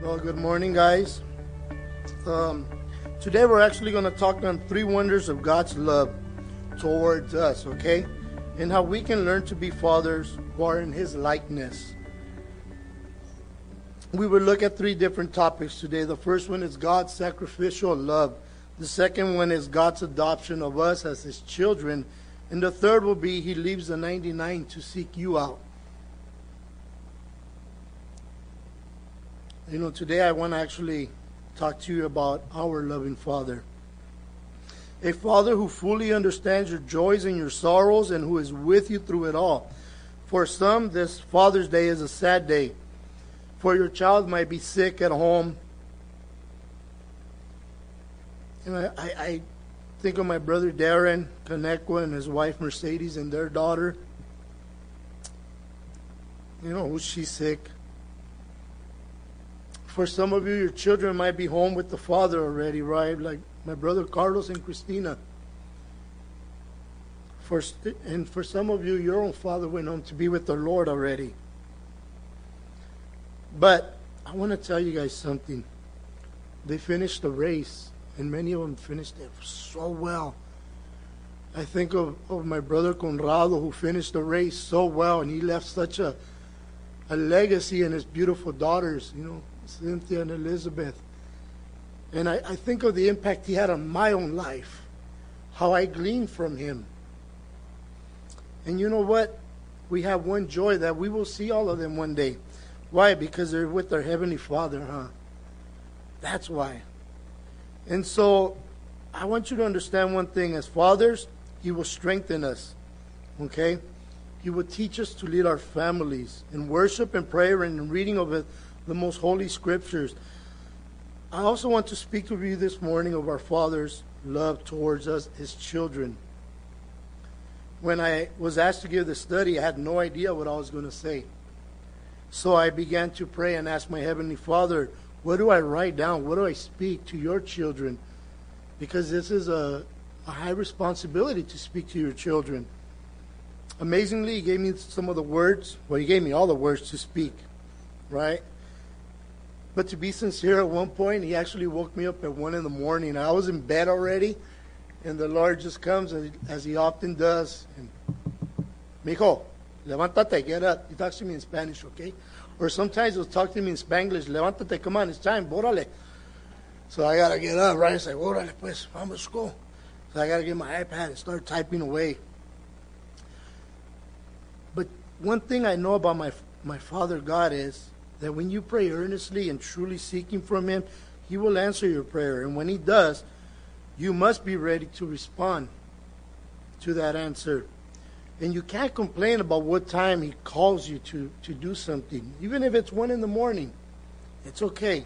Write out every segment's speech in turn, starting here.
Well, good morning, guys. Um, today we're actually going to talk on three wonders of God's love towards us, okay? And how we can learn to be fathers who are in His likeness. We will look at three different topics today. The first one is God's sacrificial love. The second one is God's adoption of us as His children. And the third will be He leaves the 99 to seek you out. You know, today I want to actually talk to you about our loving Father. A Father who fully understands your joys and your sorrows and who is with you through it all. For some, this Father's Day is a sad day. For your child might be sick at home. And I, I, I think of my brother Darren Conecqua and his wife Mercedes and their daughter. You know, she's sick. For some of you, your children might be home with the father already, right? Like my brother Carlos and Christina. For, and for some of you, your own father went home to be with the Lord already. But I want to tell you guys something. They finished the race, and many of them finished it so well. I think of, of my brother Conrado, who finished the race so well, and he left such a, a legacy in his beautiful daughters, you know, Cynthia and Elizabeth. And I, I think of the impact he had on my own life, how I gleaned from him. And you know what? We have one joy that we will see all of them one day. Why? Because they're with their Heavenly Father, huh? That's why. And so I want you to understand one thing. As fathers, He will strengthen us. Okay? He will teach us to lead our families in worship and prayer and in reading of the most holy scriptures. I also want to speak to you this morning of our Father's love towards us, His children. When I was asked to give the study, I had no idea what I was going to say. So I began to pray and ask my Heavenly Father, what do I write down? What do I speak to your children? Because this is a, a high responsibility to speak to your children. Amazingly, He gave me some of the words. Well, He gave me all the words to speak, right? But to be sincere, at one point, He actually woke me up at 1 in the morning. I was in bed already, and the Lord just comes, as He often does, and, Mijo, levántate, get up. He talks to me in Spanish, okay? Or sometimes he'll talk to me in Spanglish, levántate, come on, it's time, bórale. So I gotta get up, right? I say, órale, pues, vamos, go. So I gotta get my iPad and start typing away. But one thing I know about my my Father God is that when you pray earnestly and truly seeking from Him, He will answer your prayer. And when He does, you must be ready to respond to that answer. And you can't complain about what time he calls you to, to do something. Even if it's one in the morning, it's okay.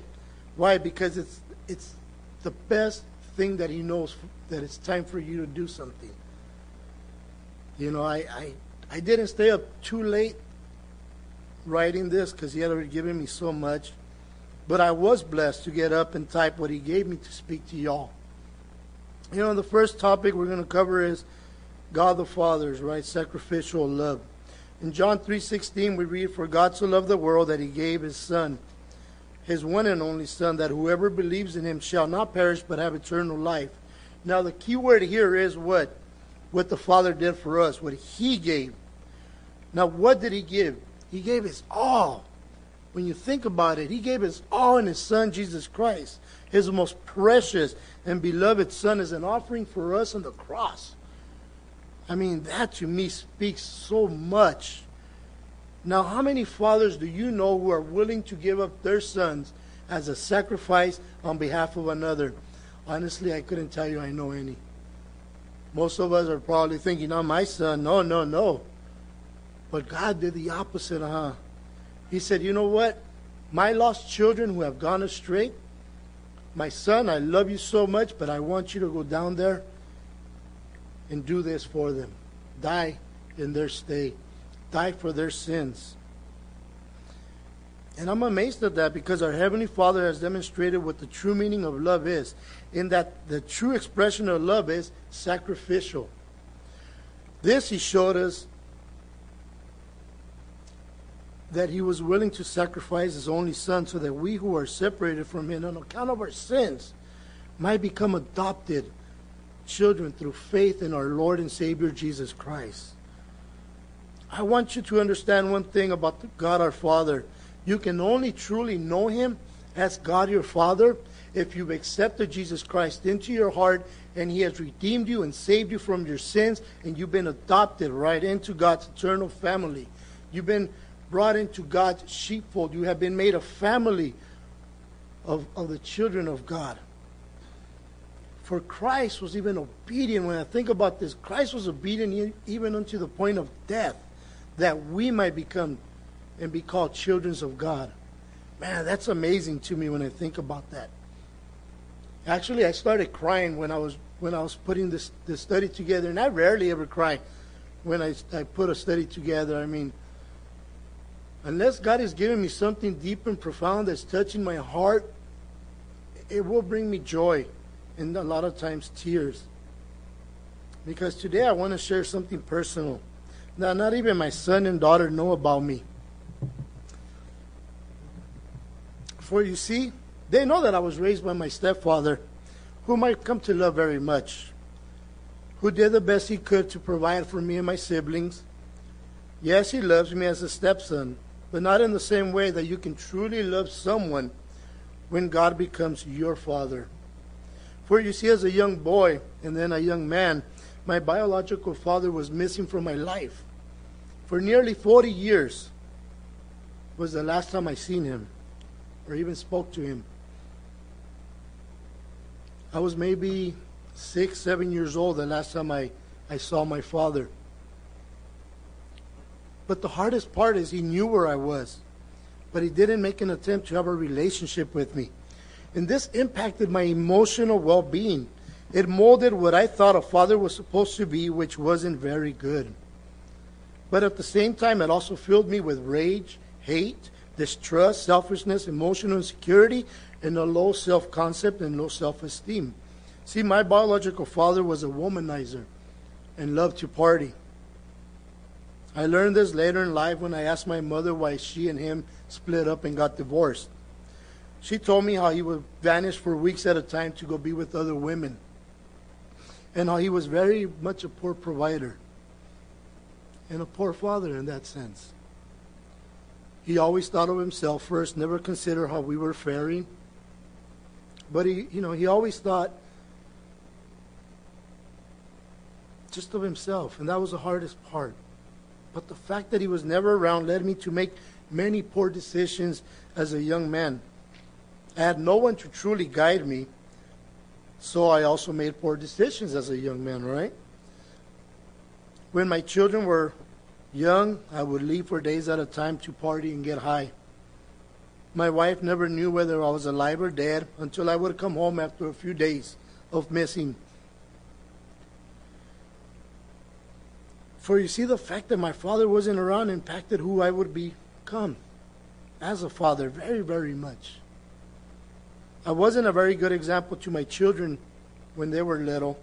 Why? Because it's it's the best thing that he knows that it's time for you to do something. You know, I I, I didn't stay up too late writing this because he had already given me so much. But I was blessed to get up and type what he gave me to speak to y'all. You know, the first topic we're going to cover is God the Father's right sacrificial love. In John 3:16 we read for God so loved the world that he gave his son his one and only son that whoever believes in him shall not perish but have eternal life. Now the key word here is what what the Father did for us, what he gave. Now what did he give? He gave his all. When you think about it, he gave his all in his son Jesus Christ. His most precious and beloved son is an offering for us on the cross. I mean, that to me speaks so much. Now, how many fathers do you know who are willing to give up their sons as a sacrifice on behalf of another? Honestly, I couldn't tell you I know any. Most of us are probably thinking, "Oh, my son." No, no, no. But God did the opposite, huh? He said, "You know what? My lost children who have gone astray, my son, I love you so much, but I want you to go down there and do this for them. Die in their stay. Die for their sins. And I'm amazed at that because our Heavenly Father has demonstrated what the true meaning of love is, in that the true expression of love is sacrificial. This He showed us that he was willing to sacrifice his only son so that we who are separated from him on account of our sins might become adopted children through faith in our Lord and Savior Jesus Christ. I want you to understand one thing about God our Father. You can only truly know him as God your Father if you've accepted Jesus Christ into your heart and he has redeemed you and saved you from your sins and you've been adopted right into God's eternal family. You've been brought into God's sheepfold. You have been made a family of, of the children of God. For Christ was even obedient. When I think about this, Christ was obedient even unto the point of death, that we might become and be called children of God. Man, that's amazing to me when I think about that. Actually, I started crying when I was when I was putting this this study together, and I rarely ever cry when I I put a study together. I mean, unless God is giving me something deep and profound that's touching my heart, it will bring me joy and a lot of times tears. Because today I want to share something personal. Now, not even my son and daughter know about me. For you see, they know that I was raised by my stepfather, whom I come to love very much, who did the best he could to provide for me and my siblings. Yes, he loves me as a stepson, but not in the same way that you can truly love someone when God becomes your father. For you see, as a young boy and then a young man, my biological father was missing from my life. For nearly 40 years was the last time I seen him or even spoke to him. I was maybe six, seven years old the last time I, I saw my father. But the hardest part is he knew where I was, but he didn't make an attempt to have a relationship with me. And this impacted my emotional well being. It molded what I thought a father was supposed to be, which wasn't very good. But at the same time, it also filled me with rage, hate, distrust, selfishness, emotional insecurity, and a low self concept and low self esteem. See, my biological father was a womanizer and loved to party. I learned this later in life when I asked my mother why she and him split up and got divorced. She told me how he would vanish for weeks at a time to go be with other women, and how he was very much a poor provider and a poor father in that sense. He always thought of himself first, never considered how we were faring. But he, you know, he always thought just of himself, and that was the hardest part. But the fact that he was never around led me to make many poor decisions as a young man. I had no one to truly guide me, so I also made poor decisions as a young man, right? When my children were young, I would leave for days at a time to party and get high. My wife never knew whether I was alive or dead until I would come home after a few days of missing. For you see, the fact that my father wasn't around impacted who I would become as a father very, very much. I wasn't a very good example to my children when they were little.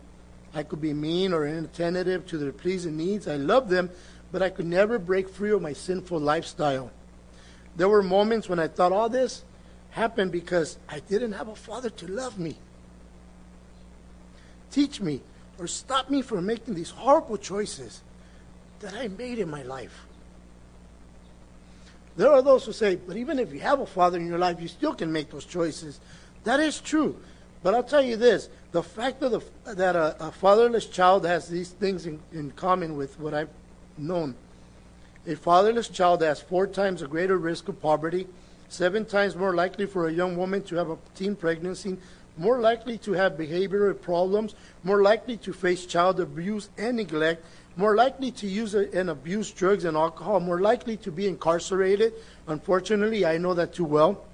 I could be mean or inattentive to their pleasing needs. I loved them, but I could never break free of my sinful lifestyle. There were moments when I thought all this happened because I didn't have a father to love me, teach me, or stop me from making these horrible choices that I made in my life. There are those who say, but even if you have a father in your life, you still can make those choices. That is true. But I'll tell you this the fact that, the, that a, a, fatherless child has these things in, in common with what I've known. A fatherless child has four times a greater risk of poverty, seven times more likely for a young woman to have a teen pregnancy, more likely to have behavioral problems, more likely to face child abuse and neglect, more likely to use uh, and abuse drugs and alcohol, more likely to be incarcerated. Unfortunately, I know that too well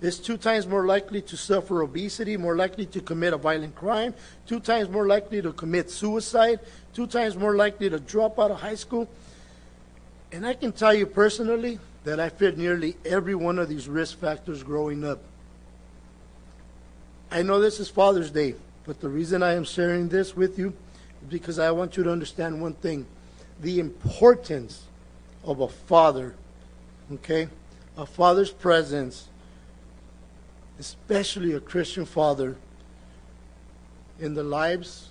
is two times more likely to suffer obesity, more likely to commit a violent crime, two times more likely to commit suicide, two times more likely to drop out of high school. And I can tell you personally that I fit nearly every one of these risk factors growing up. I know this is Father's Day, but the reason I am sharing this with you because I want you to understand one thing the importance of a father Okay? A father's presence, especially a Christian father, in the lives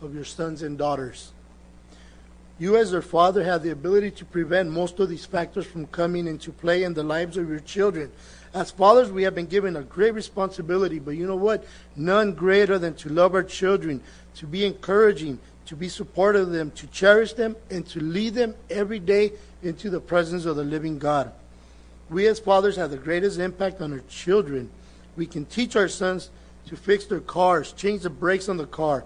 of your sons and daughters. You, as their father, have the ability to prevent most of these factors from coming into play in the lives of your children. As fathers, we have been given a great responsibility, but you know what? None greater than to love our children, to be encouraging, to be supportive of them, to cherish them, and to lead them every day into the presence of the living God. We as fathers have the greatest impact on our children. We can teach our sons to fix their cars, change the brakes on the car,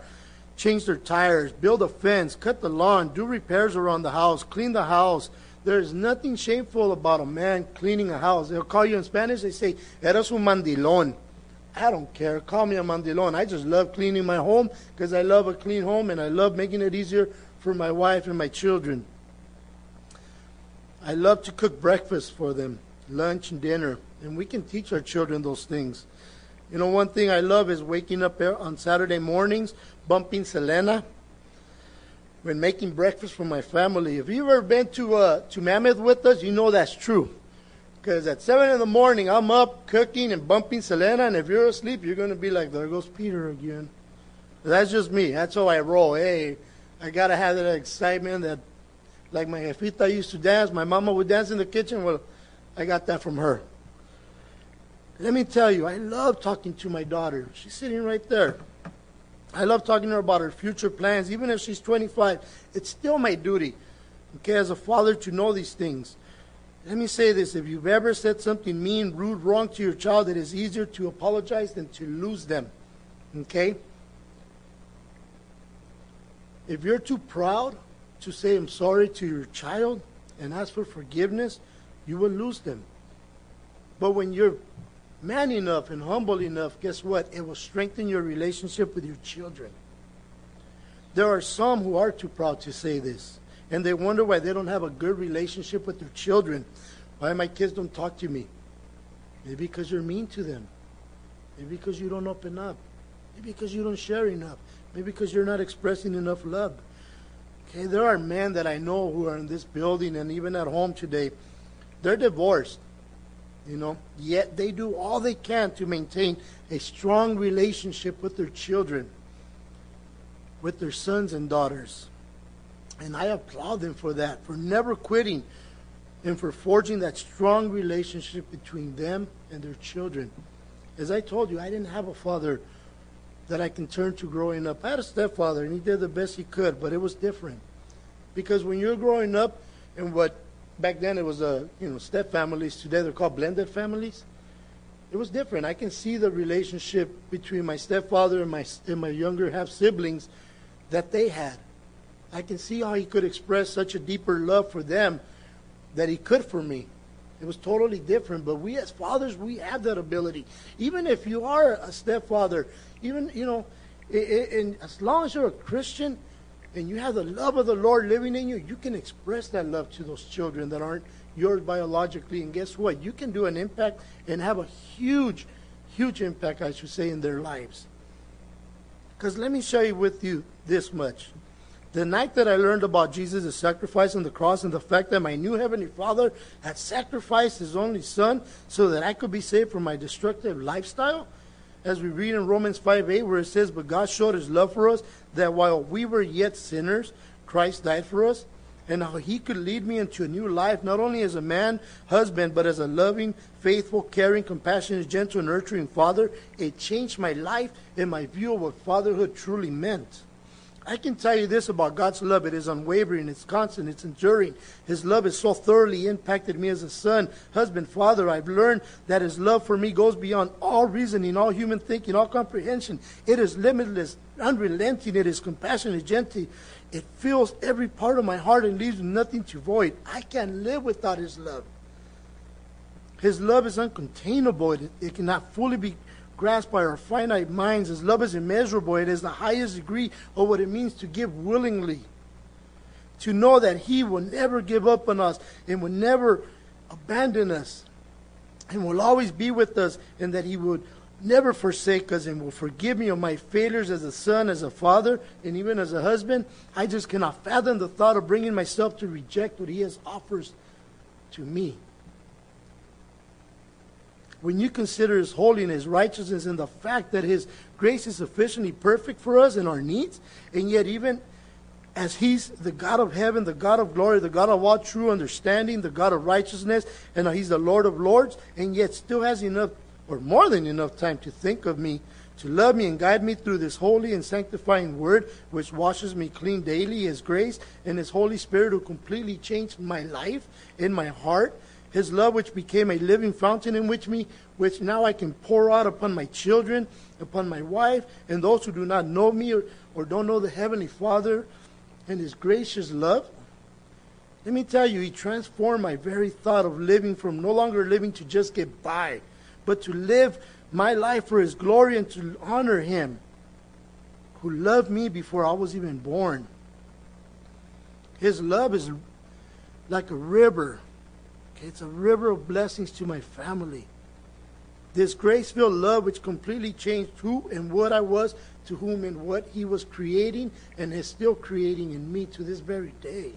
change their tires, build a fence, cut the lawn, do repairs around the house, clean the house. There's nothing shameful about a man cleaning a house. They'll call you in Spanish, they say, Eres un mandilón. I don't care. Call me a mandilón. I just love cleaning my home because I love a clean home and I love making it easier for my wife and my children. I love to cook breakfast for them, lunch and dinner, and we can teach our children those things. You know, one thing I love is waking up on Saturday mornings, bumping Selena, when making breakfast for my family. If you've ever been to uh, to Mammoth with us, you know that's true. Because at 7 in the morning, I'm up cooking and bumping Selena, and if you're asleep, you're going to be like, there goes Peter again. That's just me. That's how I roll. Hey, I got to have that excitement that, like my jefita used to dance, my mama would dance in the kitchen. Well, I got that from her. Let me tell you, I love talking to my daughter. She's sitting right there. I love talking to her about her future plans. Even if she's 25, it's still my duty, okay, as a father to know these things. Let me say this if you've ever said something mean, rude, wrong to your child, it is easier to apologize than to lose them, okay? If you're too proud to say I'm sorry to your child and ask for forgiveness, you will lose them. But when you're man enough and humble enough, guess what? It will strengthen your relationship with your children. There are some who are too proud to say this, and they wonder why they don't have a good relationship with their children. Why my kids don't talk to me? Maybe because you're mean to them. Maybe because you don't open up. Maybe because you don't share enough. Maybe because you're not expressing enough love. Okay, there are men that I know who are in this building and even at home today. They're divorced you know, yet they do all they can to maintain a strong relationship with their children, with their sons and daughters. And I applaud them for that, for never quitting and for forging that strong relationship between them and their children. As I told you, I didn't have a father that I can turn to growing up. I had a stepfather, and he did the best he could, but it was different. Because when you're growing up and what back then it was a you know step families. Today they're called blended families. It was different. I can see the relationship between my stepfather and my and my younger half siblings that they had. I can see how he could express such a deeper love for them that he could for me. It was totally different. But we as fathers, we have that ability. Even if you are a stepfather, even you know, and as long as you're a Christian, and you have the love of the Lord living in you, you can express that love to those children that aren't yours biologically. And guess what? You can do an impact and have a huge, huge impact, I should say, in their lives. Because let me share you with you this much. The night that I learned about Jesus' sacrifice on the cross and the fact that my new Heavenly Father had sacrificed His only Son so that I could be saved from my destructive lifestyle, as we read in Romans 5 8, where it says, But God showed his love for us, that while we were yet sinners, Christ died for us, and how he could lead me into a new life, not only as a man, husband, but as a loving, faithful, caring, compassionate, gentle, nurturing father. It changed my life and my view of what fatherhood truly meant. I can tell you this about God's love. It is unwavering, it's constant, it's enduring. His love has so thoroughly impacted me as a son, husband, father. I've learned that His love for me goes beyond all reasoning, all human thinking, all comprehension. It is limitless, unrelenting, it is compassionate, gentle. It fills every part of my heart and leaves nothing to void. I can't live without His love. His love is uncontainable, it, it cannot fully be grasped by our finite minds. as love is immeasurable. It is the highest degree of what it means to give willingly. To know that He will never give up on us and will never abandon us and will always be with us and that He would never forsake us and will forgive me of my failures as a son, as a father, and even as a husband. I just cannot fathom the thought of bringing myself to reject what He has offers to me. When you consider His holiness, righteousness, and the fact that His grace is sufficiently perfect for us and our needs, and yet even as He's the God of heaven, the God of glory, the God of all true understanding, the God of righteousness, and He's the Lord of lords, and yet still has enough or more than enough time to think of me, to love me and guide me through this holy and sanctifying word, which washes me clean daily, His grace and His Holy Spirit who completely changed my life in my heart his love which became a living fountain in which me, which now I can pour out upon my children, upon my wife, and those who do not know me or, or don't know the Heavenly Father and his gracious love. Let me tell you, he transformed my very thought of living from no longer living to just get by, but to live my life for his glory and to honor him who loved me before I was even born. His love is like a river it's a river of blessings to my family. This grace filled love, which completely changed who and what I was, to whom and what He was creating, and is still creating in me to this very day.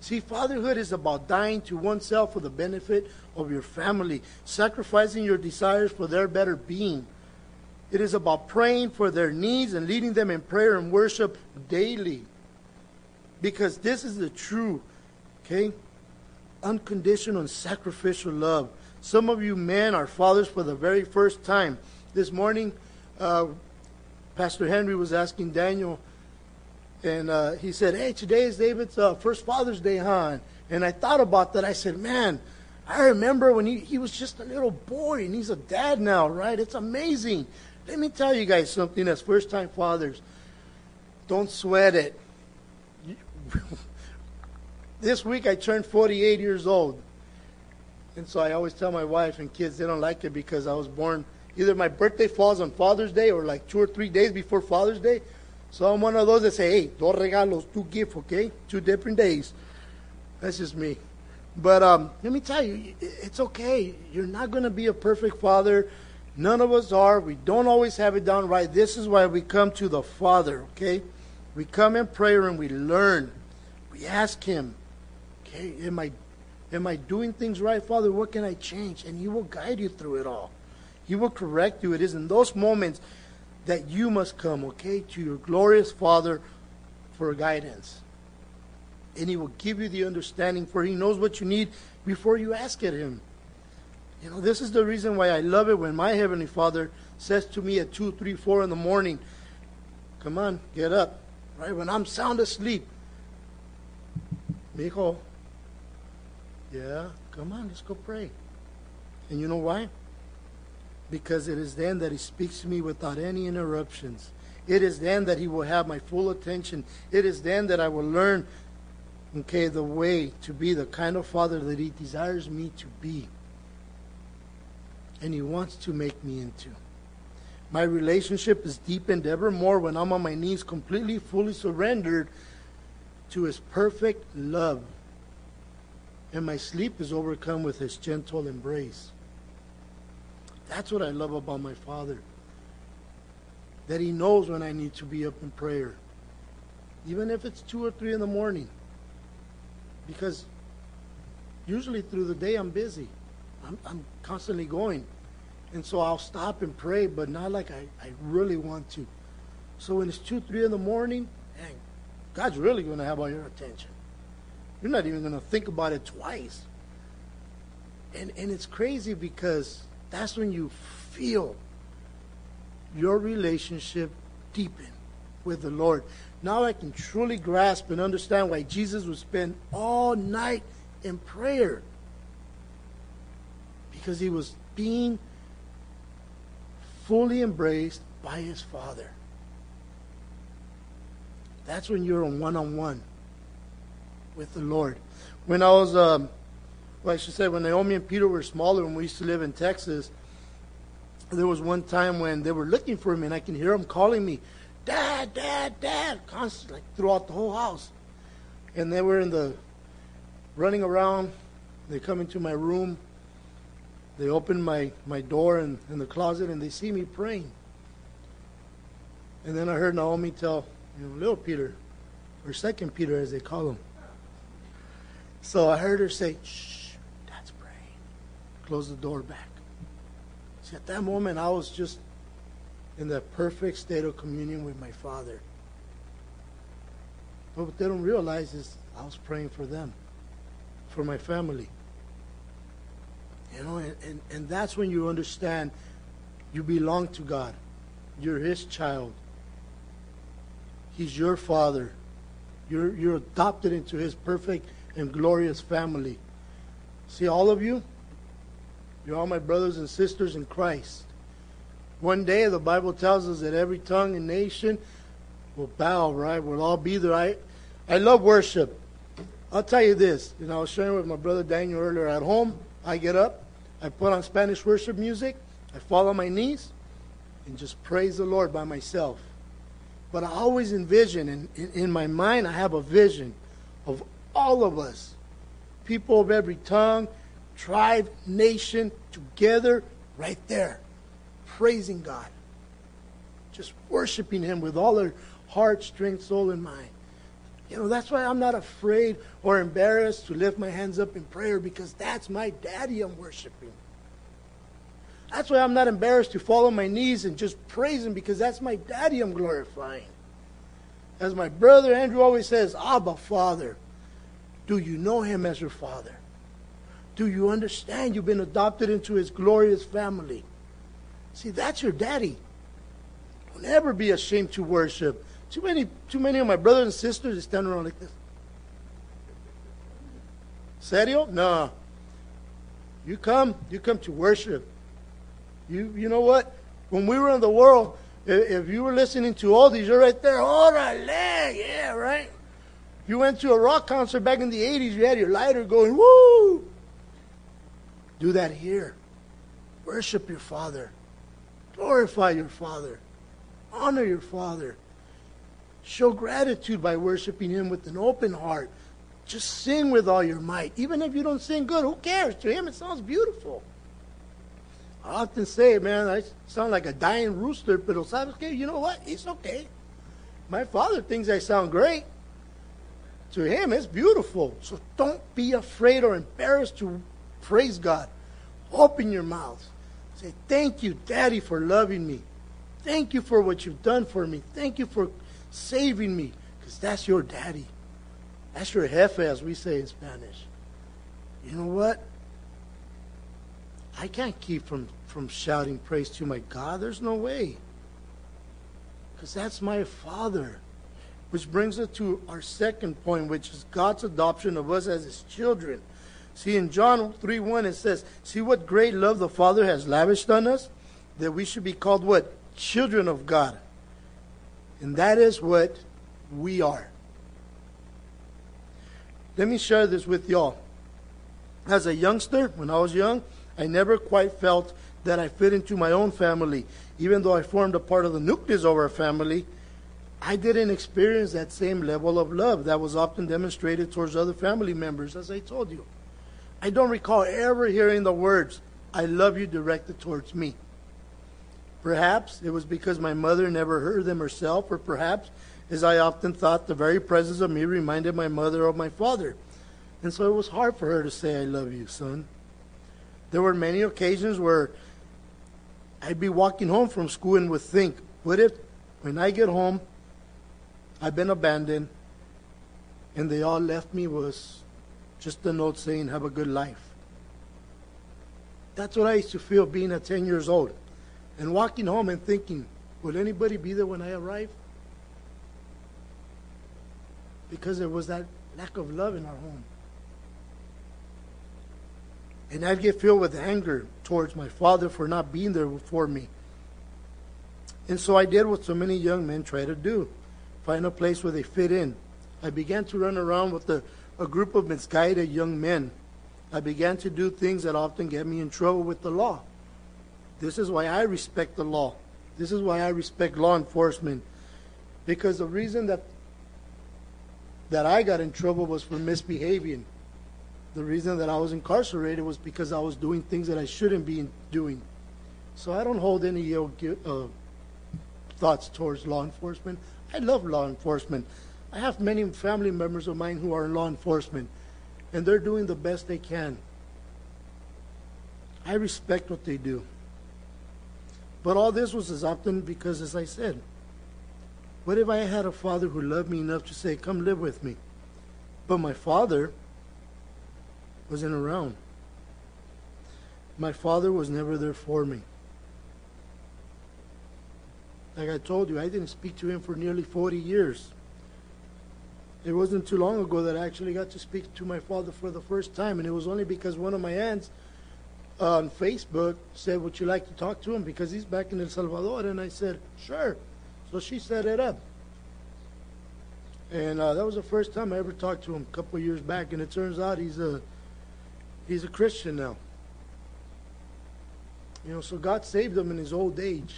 See, fatherhood is about dying to oneself for the benefit of your family, sacrificing your desires for their better being. It is about praying for their needs and leading them in prayer and worship daily. Because this is the true, okay? Unconditional and sacrificial love. Some of you men are fathers for the very first time. This morning, uh, Pastor Henry was asking Daniel, and uh, he said, Hey, today is David's uh, first Father's Day, huh? And I thought about that. I said, Man, I remember when he, he was just a little boy, and he's a dad now, right? It's amazing. Let me tell you guys something as first time fathers. Don't sweat it. this week I turned 48 years old. And so I always tell my wife and kids they don't like it because I was born either my birthday falls on Father's Day or like two or three days before Father's Day. So I'm one of those that say, hey, dos regalos, two gifts, okay? Two different days. That's just me. But um, let me tell you, it's okay. You're not going to be a perfect father. None of us are. We don't always have it done right. This is why we come to the Father, okay? We come in prayer and we learn. We ask Him, am I, am I doing things right, Father? What can I change? And He will guide you through it all. He will correct you. It is in those moments that you must come, okay, to your glorious Father for guidance. And He will give you the understanding, for He knows what you need before you ask it Him. You know, this is the reason why I love it when my Heavenly Father says to me at 2, 3, 4 in the morning, Come on, get up. Right? When I'm sound asleep, Mijo, yeah, come on, let's go pray. And you know why? Because it is then that He speaks to me without any interruptions. It is then that He will have my full attention. It is then that I will learn, okay, the way to be the kind of father that He desires me to be. And He wants to make me into. My relationship is deepened ever more when I'm on my knees, completely, fully surrendered to His perfect love and my sleep is overcome with his gentle embrace. That's what I love about my Father. That he knows when I need to be up in prayer. Even if it's 2 or 3 in the morning. Because usually through the day I'm busy. I'm, I'm constantly going. And so I'll stop and pray, but not like I, I really want to. So when it's 2, 3 in the morning, dang, God's really going to have all your attention. You're not even going to think about it twice. And, and it's crazy because that's when you feel your relationship deepen with the Lord. Now I can truly grasp and understand why Jesus would spend all night in prayer. Because he was being fully embraced by his Father. That's when you're on one on one with the Lord. When I was, um, well, I should say, when Naomi and Peter were smaller, when we used to live in Texas, there was one time when they were looking for me, and I can hear them calling me, Dad, Dad, Dad, constantly, like, throughout the whole house. And they were in the, running around. They come into my room. They open my, my door in, in the closet, and they see me praying. And then I heard Naomi tell, you know, little Peter, or second Peter as they call him, so I heard her say, shh, Dad's praying. Close the door back. See, at that moment, I was just in the perfect state of communion with my Father. But what they don't realize is I was praying for them, for my family. You know, and, and, and that's when you understand you belong to God. You're His child. He's your Father. You're, you're adopted into His perfect and glorious family. See, all of you, you're all my brothers and sisters in Christ. One day, the Bible tells us that every tongue and nation will bow, right? We'll all be there. I, I love worship. I'll tell you this. You know, I was sharing with my brother Daniel earlier at home. I get up, I put on Spanish worship music, I fall on my knees, and just praise the Lord by myself. But I always envision, and in, in my mind, I have a vision all of us, people of every tongue, tribe, nation, together, right there, praising God, just worshiping Him with all their heart, strength, soul, and mind. You know, that's why I'm not afraid or embarrassed to lift my hands up in prayer because that's my daddy I'm worshiping. That's why I'm not embarrassed to fall on my knees and just praise him because that's my daddy I'm glorifying. As my brother Andrew always says, Abba, Father. Do you know him as your father? Do you understand you've been adopted into his glorious family? See, that's your daddy. Don't ever be ashamed to worship. Too many, too many of my brothers and sisters are standing around like this. Serio? No. You come, you come to worship. You, you know what? When we were in the world, if, you were listening to all these, you're right there. Orale, yeah, right. You went to a rock concert back in the 80s, you had your lighter going, woo! Do that here. Worship your Father. Glorify your Father. Honor your Father. Show gratitude by worshiping Him with an open heart. Just sing with all your might. Even if you don't sing good, who cares? To Him, it sounds beautiful. I often say, man, I sound like a dying rooster, but sabes que? You know what? It's okay. My father thinks I sound great. To him, it's beautiful. So don't be afraid or embarrassed to praise God. Open your mouth. Say, Thank you, Daddy, for loving me. Thank you for what you've done for me. Thank you for saving me, because that's your daddy. That's your jefe, as we say in Spanish. You know what? I can't keep from, from shouting praise to my God. There's no way. Because that's my Father. Which brings us to our second point, which is God's adoption of us as His children. See, in John 3 1, it says, See what great love the Father has lavished on us, that we should be called what? Children of God. And that is what we are. Let me share this with y'all. As a youngster, when I was young, I never quite felt that I fit into my own family. Even though I formed a part of the nucleus of our family, I didn't experience that same level of love that was often demonstrated towards other family members, as I told you. I don't recall ever hearing the words, I love you directed towards me. Perhaps it was because my mother never heard them herself, or perhaps, as I often thought, the very presence of me reminded my mother of my father. And so it was hard for her to say, I love you, son. There were many occasions where I'd be walking home from school and would think, what if when I get home, I've been abandoned, and they all left me was just a note saying, have a good life. That's what I used to feel being at 10 years old and walking home and thinking, will anybody be there when I arrive? Because there was that lack of love in our home. And I'd get filled with anger towards my father for not being there for me. And so I did what so many young men try to do find a place where they fit in. I began to run around with a, a group of misguided young men. I began to do things that often get me in trouble with the law. This is why I respect the law. This is why I respect law enforcement. Because the reason that that I got in trouble was for misbehaving. The reason that I was incarcerated was because I was doing things that I shouldn't be doing. So I don't hold any uh, thoughts towards law enforcement. I love law enforcement. I have many family members of mine who are in law enforcement, and they're doing the best they can. I respect what they do. But all this was as often because, as I said, what if I had a father who loved me enough to say, Come live with me? But my father wasn't around. My father was never there for me. Like I told you, I didn't speak to him for nearly 40 years. It wasn't too long ago that I actually got to speak to my father for the first time, and it was only because one of my aunts on Facebook said, Would you like to talk to him? Because he's back in El Salvador. And I said, Sure. So she set it up. And uh, that was the first time I ever talked to him a couple years back, and it turns out he's a he's a Christian now. You know, so God saved him in his old age.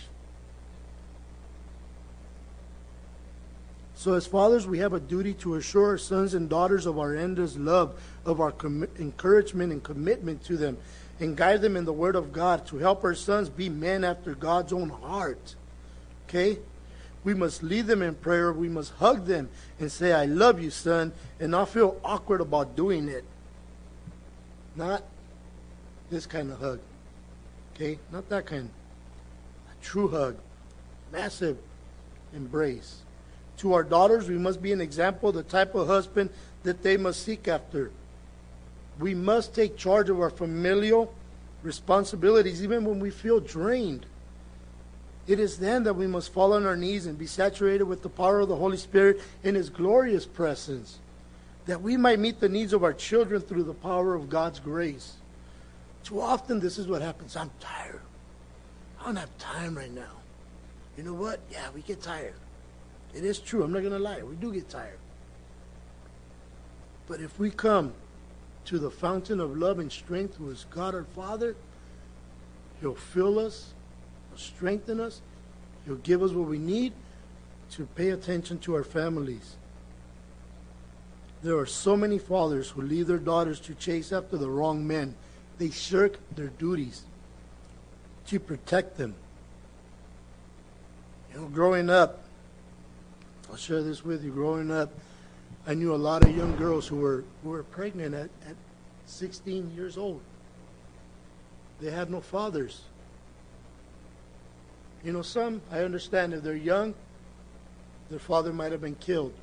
So, as fathers, we have a duty to assure our sons and daughters of our endless love, of our com- encouragement and commitment to them, and guide them in the Word of God to help our sons be men after God's own heart. Okay? We must lead them in prayer. We must hug them and say, I love you, son, and not feel awkward about doing it. Not this kind of hug. Okay? Not that kind. A true hug. Massive embrace. To our daughters, we must be an example the type of husband that they must seek after. We must take charge of our familial responsibilities even when we feel drained. It is then that we must fall on our knees and be saturated with the power of the Holy Spirit in His glorious presence, that we might meet the needs of our children through the power of God's grace. Too often, this is what happens. I'm tired. I don't have time right now. You know what? Yeah, we get tired. It is true. I'm not going to lie. We do get tired. But if we come to the fountain of love and strength, who is God our Father, He'll fill us, He'll strengthen us, He'll give us what we need to pay attention to our families. There are so many fathers who leave their daughters to chase after the wrong men. They shirk their duties to protect them. You know, growing up, I'll share this with you. Growing up, I knew a lot of young girls who were who were pregnant at, at 16 years old. They had no fathers. You know, some I understand if they're young, their father might have been killed.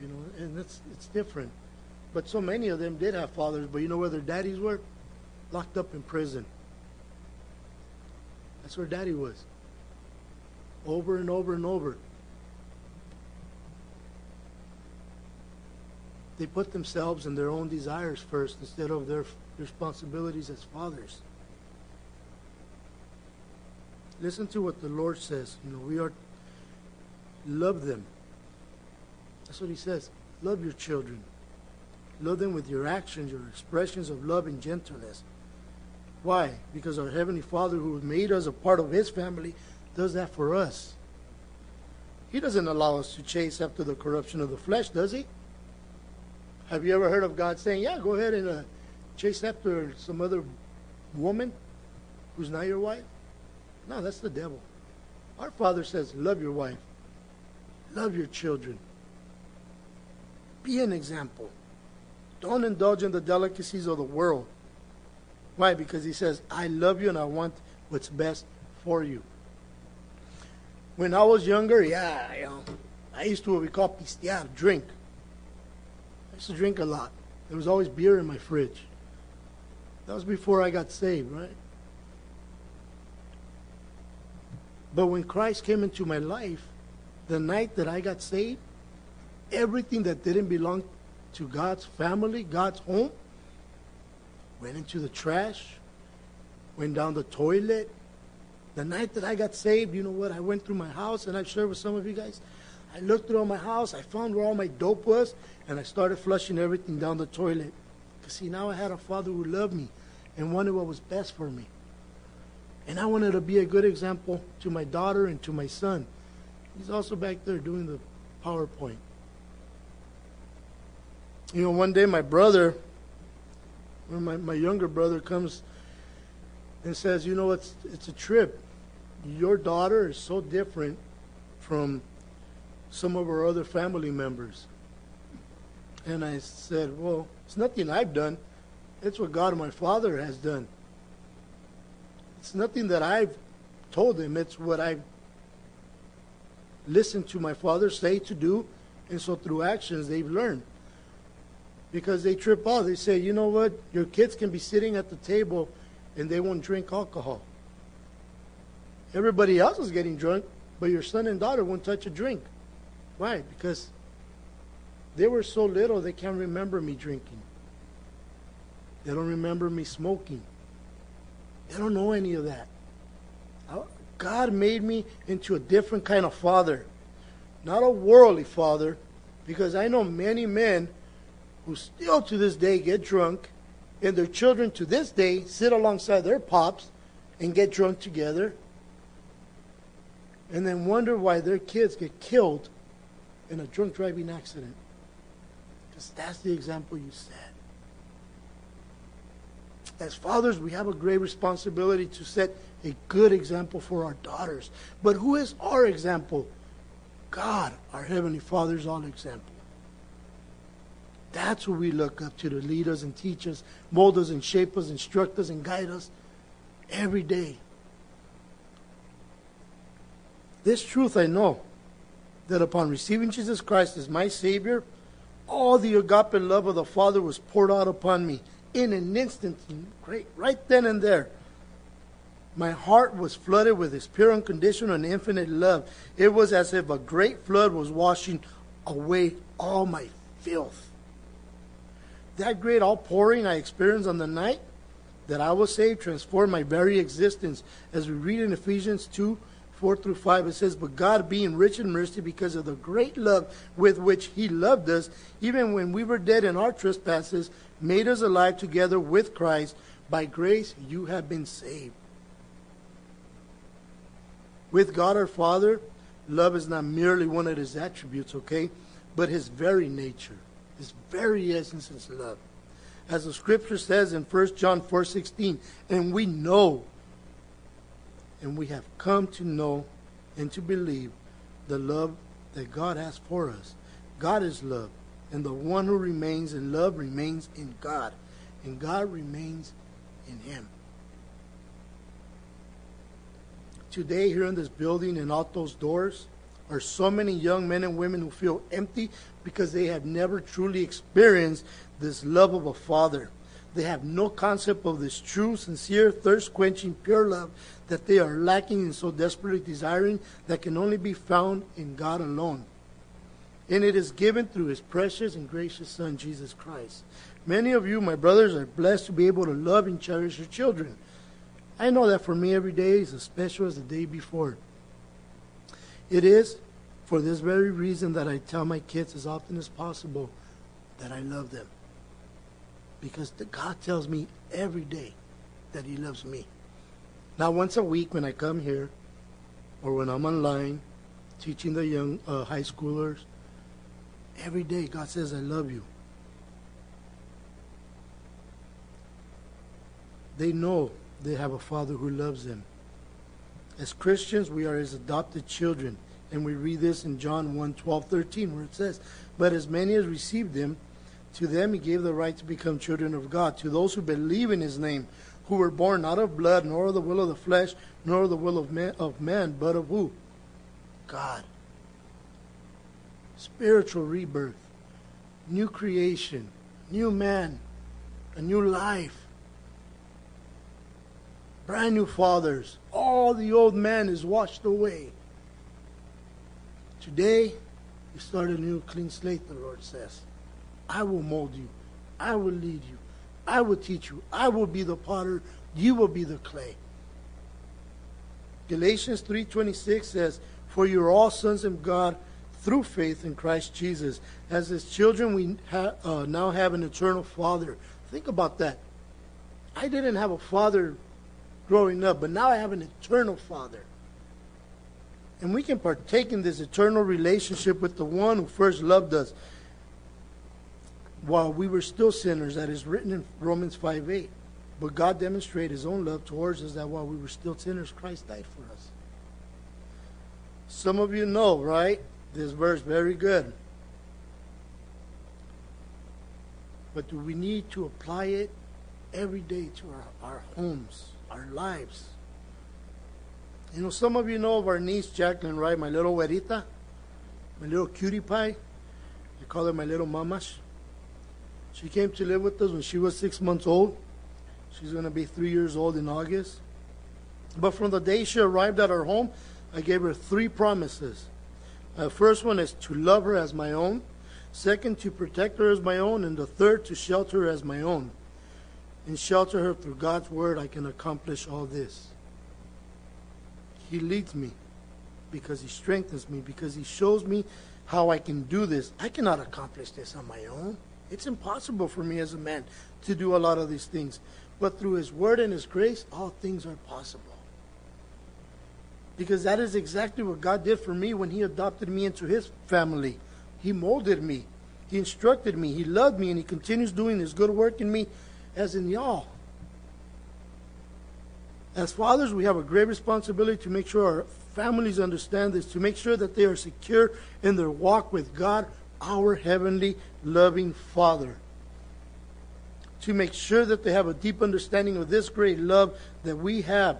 You know, and it's it's different. But so many of them did have fathers, but you know where their daddies were? Locked up in prison. That's where daddy was. Over and over and over. They put themselves and their own desires first instead of their responsibilities as fathers. Listen to what the Lord says. You know, we are love them. That's what he says. Love your children. Love them with your actions, your expressions of love and gentleness. Why? Because our Heavenly Father, who made us a part of His family, does that for us. He doesn't allow us to chase after the corruption of the flesh, does He? Have you ever heard of God saying, Yeah, go ahead and uh, chase after some other woman who's not your wife? No, that's the devil. Our Father says, Love your wife, love your children, be an example. Don't indulge in the delicacies of the world. Why? Because He says, I love you and I want what's best for you. When I was younger, yeah, you know, I used to what we call pistear, drink. Used to drink a lot. There was always beer in my fridge. That was before I got saved, right? But when Christ came into my life, the night that I got saved, everything that didn't belong to God's family, God's home, went into the trash, went down the toilet. The night that I got saved, you know what? I went through my house, and I've shared with some of you guys. I looked through my house, I found where all my dope was, and I started flushing everything down the toilet. Because, see, now I had a father who loved me and wanted what was best for me. And I wanted to be a good example to my daughter and to my son. He's also back there doing the PowerPoint. You know, one day my brother, my, my younger brother, comes and says, You know, it's, it's a trip. Your daughter is so different from some of our other family members. And I said, Well, it's nothing I've done. It's what God my Father has done. It's nothing that I've told them. It's what I've listened to my father say to do, and so through actions they've learned. Because they trip out. They say, you know what? Your kids can be sitting at the table and they won't drink alcohol. Everybody else is getting drunk, but your son and daughter won't touch a drink. Why? Because they were so little they can't remember me drinking. They don't remember me smoking. They don't know any of that. Oh, God made me into a different kind of father. Not a worldly father, because I know many men who still to this day get drunk, and their children to this day sit alongside their pops and get drunk together, and then wonder why their kids get killed in a drunk driving accident. Because that's the example you set. As fathers, we have a great responsibility to set a good example for our daughters. But who is our example? God, our Heavenly Father, is our example. That's who we look up to to lead us and teach us, mold us and shape us, instruct us and guide us every day. This truth I know that upon receiving Jesus Christ as my Savior, all the agape love of the Father was poured out upon me in an instant, right then and there. My heart was flooded with His pure, unconditional, and infinite love. It was as if a great flood was washing away all my filth. That great outpouring I experienced on the night that I was saved transformed my very existence. As we read in Ephesians 2 4 through 5, it says, But God, being rich in mercy because of the great love with which He loved us, even when we were dead in our trespasses, made us alive together with Christ. By grace you have been saved with God our Father, love is not merely one of his attributes, okay? But his very nature, his very essence is love. As the scripture says in 1 John 4:16, and we know and we have come to know and to believe the love that God has for us. God is love, and the one who remains in love remains in God, and God remains in him. today here in this building and out those doors are so many young men and women who feel empty because they have never truly experienced this love of a father. They have no concept of this true, sincere, thirst quenching, pure love that they are lacking and so desperately desiring that can only be found in God alone. And it is given through his precious and gracious Son, Jesus Christ. Many of you, my brothers, are blessed to be able to love and cherish your children. I know that for me, every day is as special as the day before. It is for this very reason that I tell my kids as often as possible that I love them. Because God tells me every day that He loves me. Now, once a week when I come here, or when I'm online teaching the young uh, high schoolers, every day God says, I love you. They know they have a father who loves them. As Christians, we are his adopted children. And we read this in John 1 12, 13, where it says, But as many as received him, to them he gave the right to become children of God, to those who believe in his name, who were born not of blood, nor of the will of the flesh, nor of the will of man, of man but of who? God. Spiritual rebirth, new creation, new man, a new life brand new fathers. All the old man is washed away. Today, you start a new clean slate, the Lord says. I will mold you. I will lead you. I will teach you. I will be the potter. You will be the clay. Galatians 3.26 says, For you are all sons of God through faith in Christ Jesus. As his children, we ha- uh, now have an eternal Father. Think about that. I didn't have a father growing up, but now I have an eternal Father. And we can partake in this eternal relationship with the one who first loved us while we were still sinners, that is written in Romans 5 8. But God demonstrated his own love towards us that while we were still sinners, Christ died for us. Some of you know, right? This verse very good. But do we need to apply it every day to our, our homes? our lives. You know, some of you know of our niece, Jacqueline, right? My little güerita, my little cutie pie. I call her my little mamash. She came to live with us when she was six months old. She's going to be three years old in August. But from the day she arrived at our home, I gave her three promises. The first one is to love her as my own. Second, to protect her as my own. And the third, to shelter her as my own. And shelter her through God's word, I can accomplish all this. He leads me because He strengthens me, because He shows me how I can do this. I cannot accomplish this on my own. It's impossible for me as a man to do a lot of these things. But through His Word and His grace, all things are possible. Because that is exactly what God did for me when He adopted me into His family. He molded me, He instructed me, He loved me, and He continues doing His good work in me as in y'all. As fathers, we have a great responsibility to make sure our families understand this, to make sure that they are secure in their walk with God, our heavenly, loving Father. To make sure that they have a deep understanding of this great love that we have.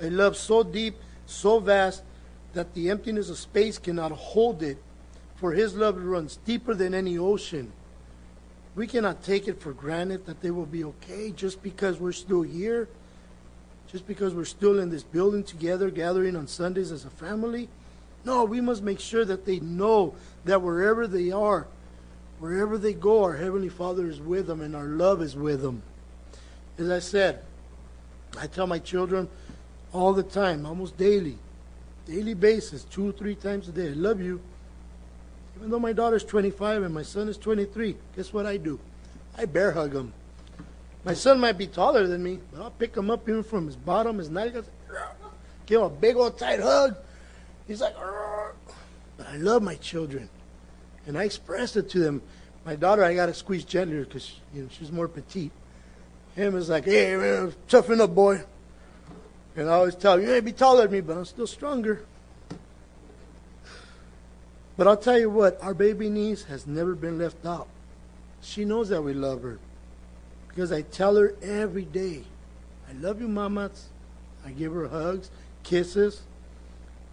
A love so deep, so vast, that the emptiness of space cannot hold it. For His love runs deeper than any ocean. We cannot take it for granted that they will be okay just because we're still here just because we're still in this building together, gathering on Sundays as a family. No, we must make sure that they know that wherever they are, wherever they go, our Heavenly Father is with them and our love is with them. As I said, I tell my children all the time, almost daily, daily basis, two or three times a day, I love you. Even though my daughter's 25 and my son is 23, guess what I do? I bear hug them. My son might be taller than me, but I'll pick him up even from his bottom, his nalgas, give him a big old tight hug. He's like, but I love my children, and I express it to them. My daughter, I gotta squeeze gentler because you know she's more petite. Him is like, hey man, toughen up, boy. And I always tell him, you may be taller than me, but I'm still stronger. But I'll tell you what, our baby niece has never been left out. She knows that we love her because I tell her every day, I love you, mamas. I give her hugs, kisses,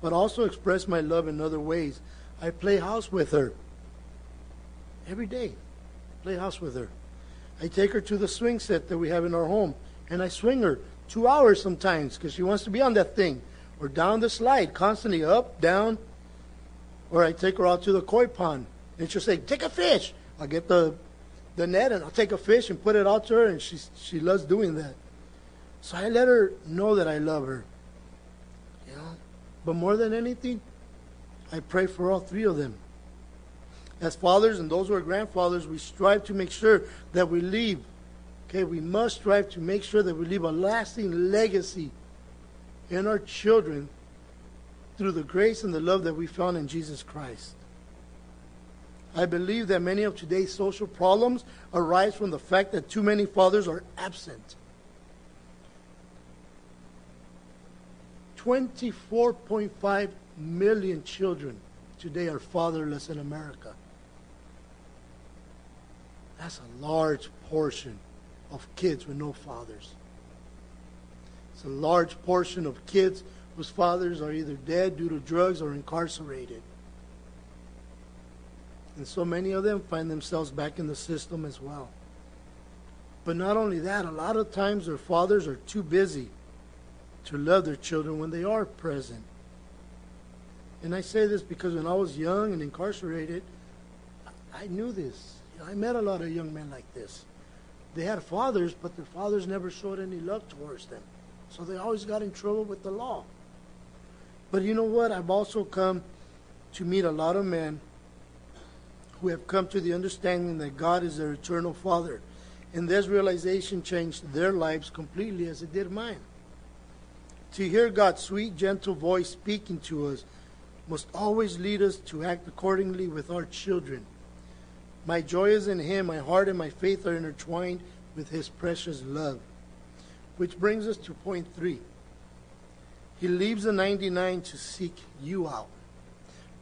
but also express my love in other ways. I play house with her every day. Play house with her. I take her to the swing set that we have in our home, and I swing her two hours sometimes because she wants to be on that thing, or down the slide, constantly up, down. Or I take her out to the koi pond, and she'll say, "Take a fish." I'll get the the net and I'll take a fish and put it out to her, and she she loves doing that. So I let her know that I love her. But more than anything, I pray for all three of them. As fathers and those who are grandfathers, we strive to make sure that we leave. Okay, we must strive to make sure that we leave a lasting legacy in our children through the grace and the love that we found in Jesus Christ. I believe that many of today's social problems arise from the fact that too many fathers are absent. 24.5 million children today are fatherless in America. That's a large portion of kids with no fathers. It's a large portion of kids whose fathers are either dead due to drugs or incarcerated. And so many of them find themselves back in the system as well. But not only that, a lot of times their fathers are too busy to love their children when they are present. And I say this because when I was young and incarcerated, I knew this. I met a lot of young men like this. They had fathers, but their fathers never showed any love towards them. So they always got in trouble with the law. But you know what? I've also come to meet a lot of men who have come to the understanding that God is their eternal Father. And this realization changed their lives completely as it did mine. To hear God's sweet, gentle voice speaking to us must always lead us to act accordingly with our children. My joy is in Him, my heart and my faith are intertwined with His precious love. Which brings us to point three. He leaves the 99 to seek you out.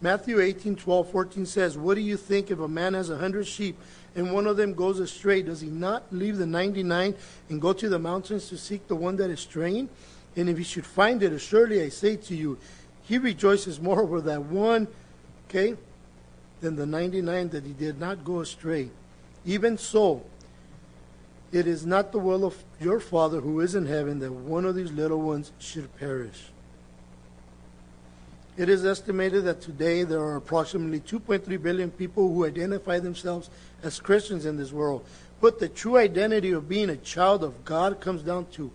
Matthew 18, 12, 14 says, What do you think if a man has a hundred sheep and one of them goes astray? Does he not leave the 99 and go to the mountains to seek the one that is straying? And if he should find it, assuredly I say to you, he rejoices more over that one, okay, than the 99 that he did not go astray. Even so, it is not the will of your Father who is in heaven that one of these little ones should perish. It is estimated that today there are approximately 2.3 billion people who identify themselves as Christians in this world. But the true identity of being a child of God comes down to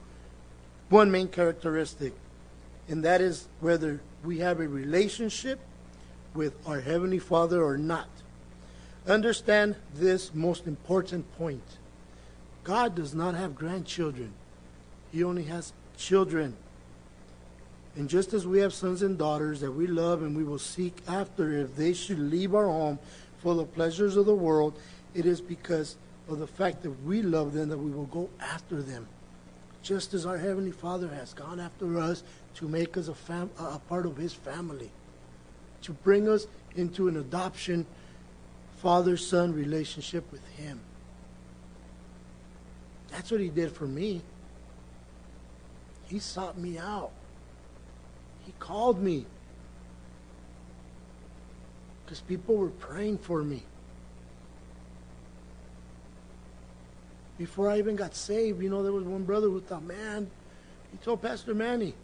one main characteristic, and that is whether we have a relationship with our Heavenly Father or not. Understand this most important point God does not have grandchildren, He only has children. And just as we have sons and daughters that we love and we will seek after if they should leave our home for the pleasures of the world, it is because of the fact that we love them that we will go after them. Just as our Heavenly Father has gone after us to make us a, fam- a part of His family, to bring us into an adoption father son relationship with Him. That's what He did for me. He sought me out. He called me. Because people were praying for me. Before I even got saved, you know, there was one brother who thought, man, he told Pastor Manny,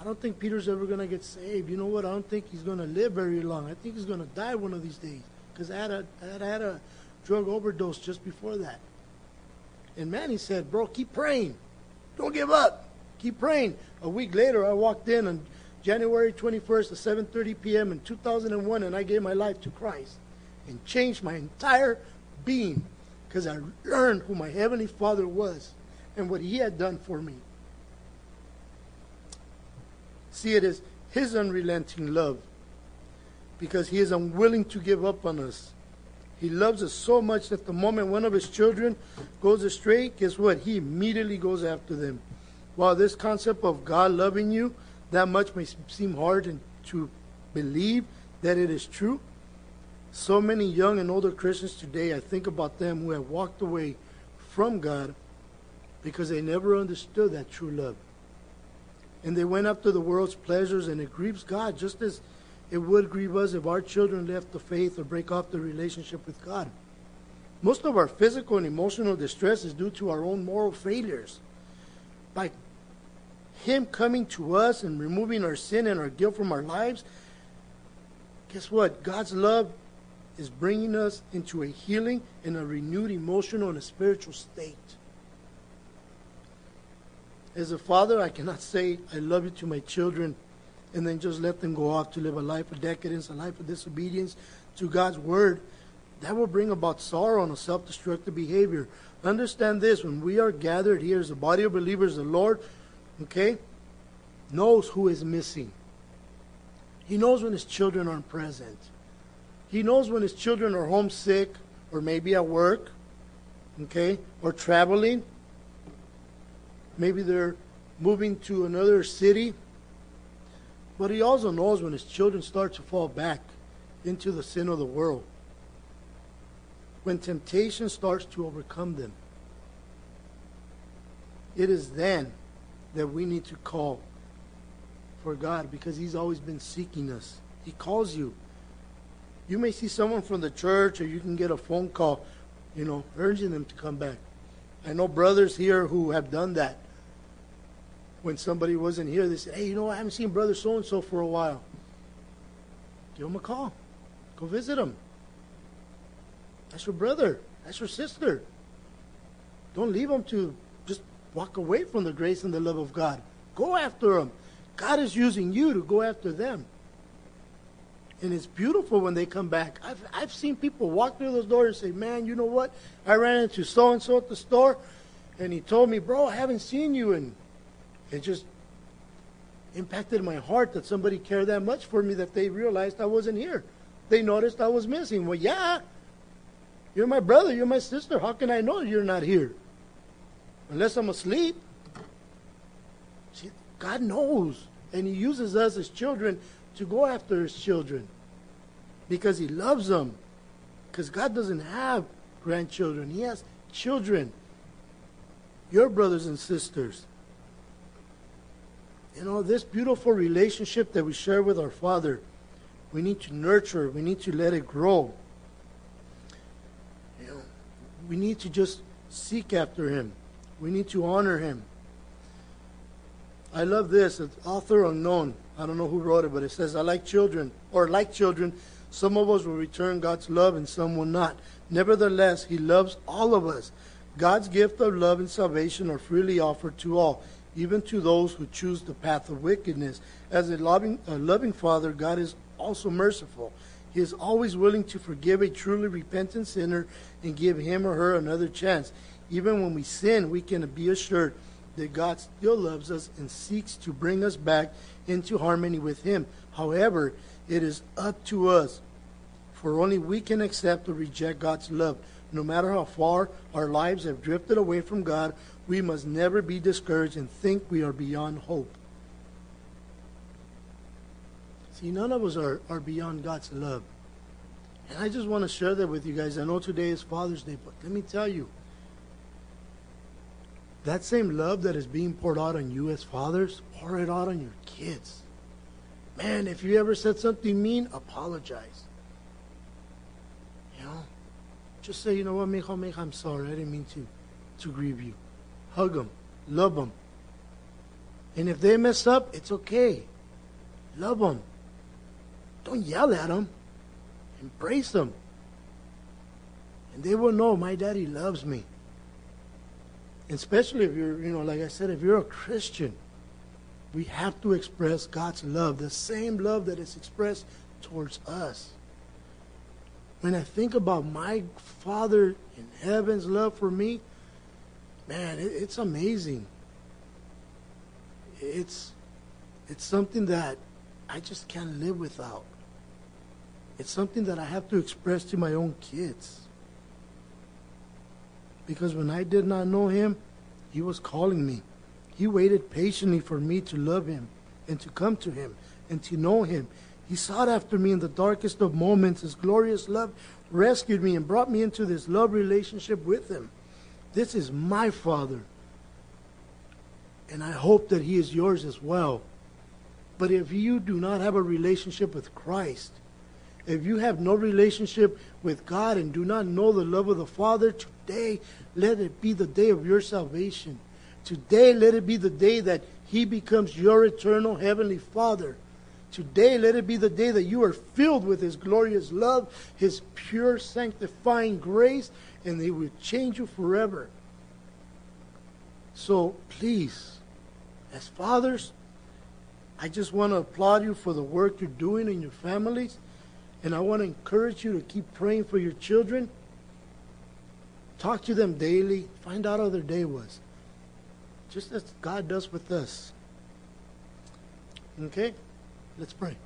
I don't think Peter's ever going to get saved. You know what? I don't think he's going to live very long. I think he's going to die one of these days. Because I, had a, I had, had a drug overdose just before that. And Manny said, bro, keep praying. Don't give up. Keep praying. A week later, I walked in on January 21st at 7:30 p.m. in 2001 and I gave my life to Christ and changed my entire being because I learned who my heavenly Father was and what he had done for me. See it as his unrelenting love because he is unwilling to give up on us. He loves us so much that the moment one of his children goes astray, guess what? He immediately goes after them. While this concept of God loving you that much may seem hard to believe that it is true. So many young and older Christians today, I think about them who have walked away from God because they never understood that true love. And they went after the world's pleasures, and it grieves God just as it would grieve us if our children left the faith or break off the relationship with God. Most of our physical and emotional distress is due to our own moral failures. By him coming to us and removing our sin and our guilt from our lives, guess what? God's love is bringing us into a healing and a renewed emotional and a spiritual state. As a father, I cannot say, I love you to my children and then just let them go off to live a life of decadence, a life of disobedience to God's word. That will bring about sorrow and a self destructive behavior. Understand this when we are gathered here as a body of believers, the Lord okay, knows who is missing. He knows when his children aren't present. He knows when his children are homesick or maybe at work, okay, or traveling. Maybe they're moving to another city. But he also knows when his children start to fall back into the sin of the world. When temptation starts to overcome them. It is then that we need to call for God because He's always been seeking us. He calls you. You may see someone from the church, or you can get a phone call, you know, urging them to come back. I know brothers here who have done that. When somebody wasn't here, they said, Hey, you know, I haven't seen brother so and so for a while. Give him a call. Go visit him. That's your brother. That's your sister. Don't leave them to just walk away from the grace and the love of God. Go after them. God is using you to go after them. And it's beautiful when they come back. I've, I've seen people walk through those doors and say, Man, you know what? I ran into so and so at the store, and he told me, Bro, I haven't seen you. And it just impacted my heart that somebody cared that much for me that they realized I wasn't here. They noticed I was missing. Well, yeah, you're my brother, you're my sister. How can I know you're not here? unless I'm asleep. See, God knows. And He uses us as children to go after His children because He loves them. Because God doesn't have grandchildren, He has children. Your brothers and sisters. you know, this beautiful relationship that we share with our Father, we need to nurture, we need to let it grow. You know, we need to just seek after Him. We need to honor Him. I love this. It's author unknown. I don't know who wrote it, but it says, I like children, or like children, some of us will return God's love and some will not. Nevertheless, He loves all of us. God's gift of love and salvation are freely offered to all, even to those who choose the path of wickedness. As a loving, a loving Father, God is also merciful. He is always willing to forgive a truly repentant sinner and give him or her another chance. Even when we sin, we can be assured that God still loves us and seeks to bring us back into harmony with Him. However, it is up to us, for only we can accept or reject God's love. No matter how far our lives have drifted away from God, we must never be discouraged and think we are beyond hope. See, none of us are, are beyond God's love. And I just want to share that with you guys. I know today is Father's Day, but let me tell you that same love that is being poured out on you as fathers, pour it out on your kids. Man, if you ever said something mean, apologize. You know? Just say, you know what, mijo, mija, I'm sorry. I didn't mean to, to grieve you. Hug them. Love them. And if they mess up, it's okay. Love them. Don't yell at them. Embrace them. And they will know my daddy loves me especially if you're, you know, like I said, if you're a Christian, we have to express God's love, the same love that is expressed towards us. When I think about my Father in heaven's love for me, man, it, it's amazing. It's it's something that I just can't live without. It's something that I have to express to my own kids. Because when I did not know him, he was calling me. He waited patiently for me to love him and to come to him and to know him. He sought after me in the darkest of moments. His glorious love rescued me and brought me into this love relationship with him. This is my Father. And I hope that he is yours as well. But if you do not have a relationship with Christ, if you have no relationship with God and do not know the love of the Father, today let it be the day of your salvation. Today let it be the day that He becomes your eternal Heavenly Father. Today let it be the day that you are filled with His glorious love, His pure sanctifying grace, and He will change you forever. So please, as fathers, I just want to applaud you for the work you're doing in your families. And I want to encourage you to keep praying for your children. Talk to them daily. Find out how their day was. Just as God does with us. Okay? Let's pray.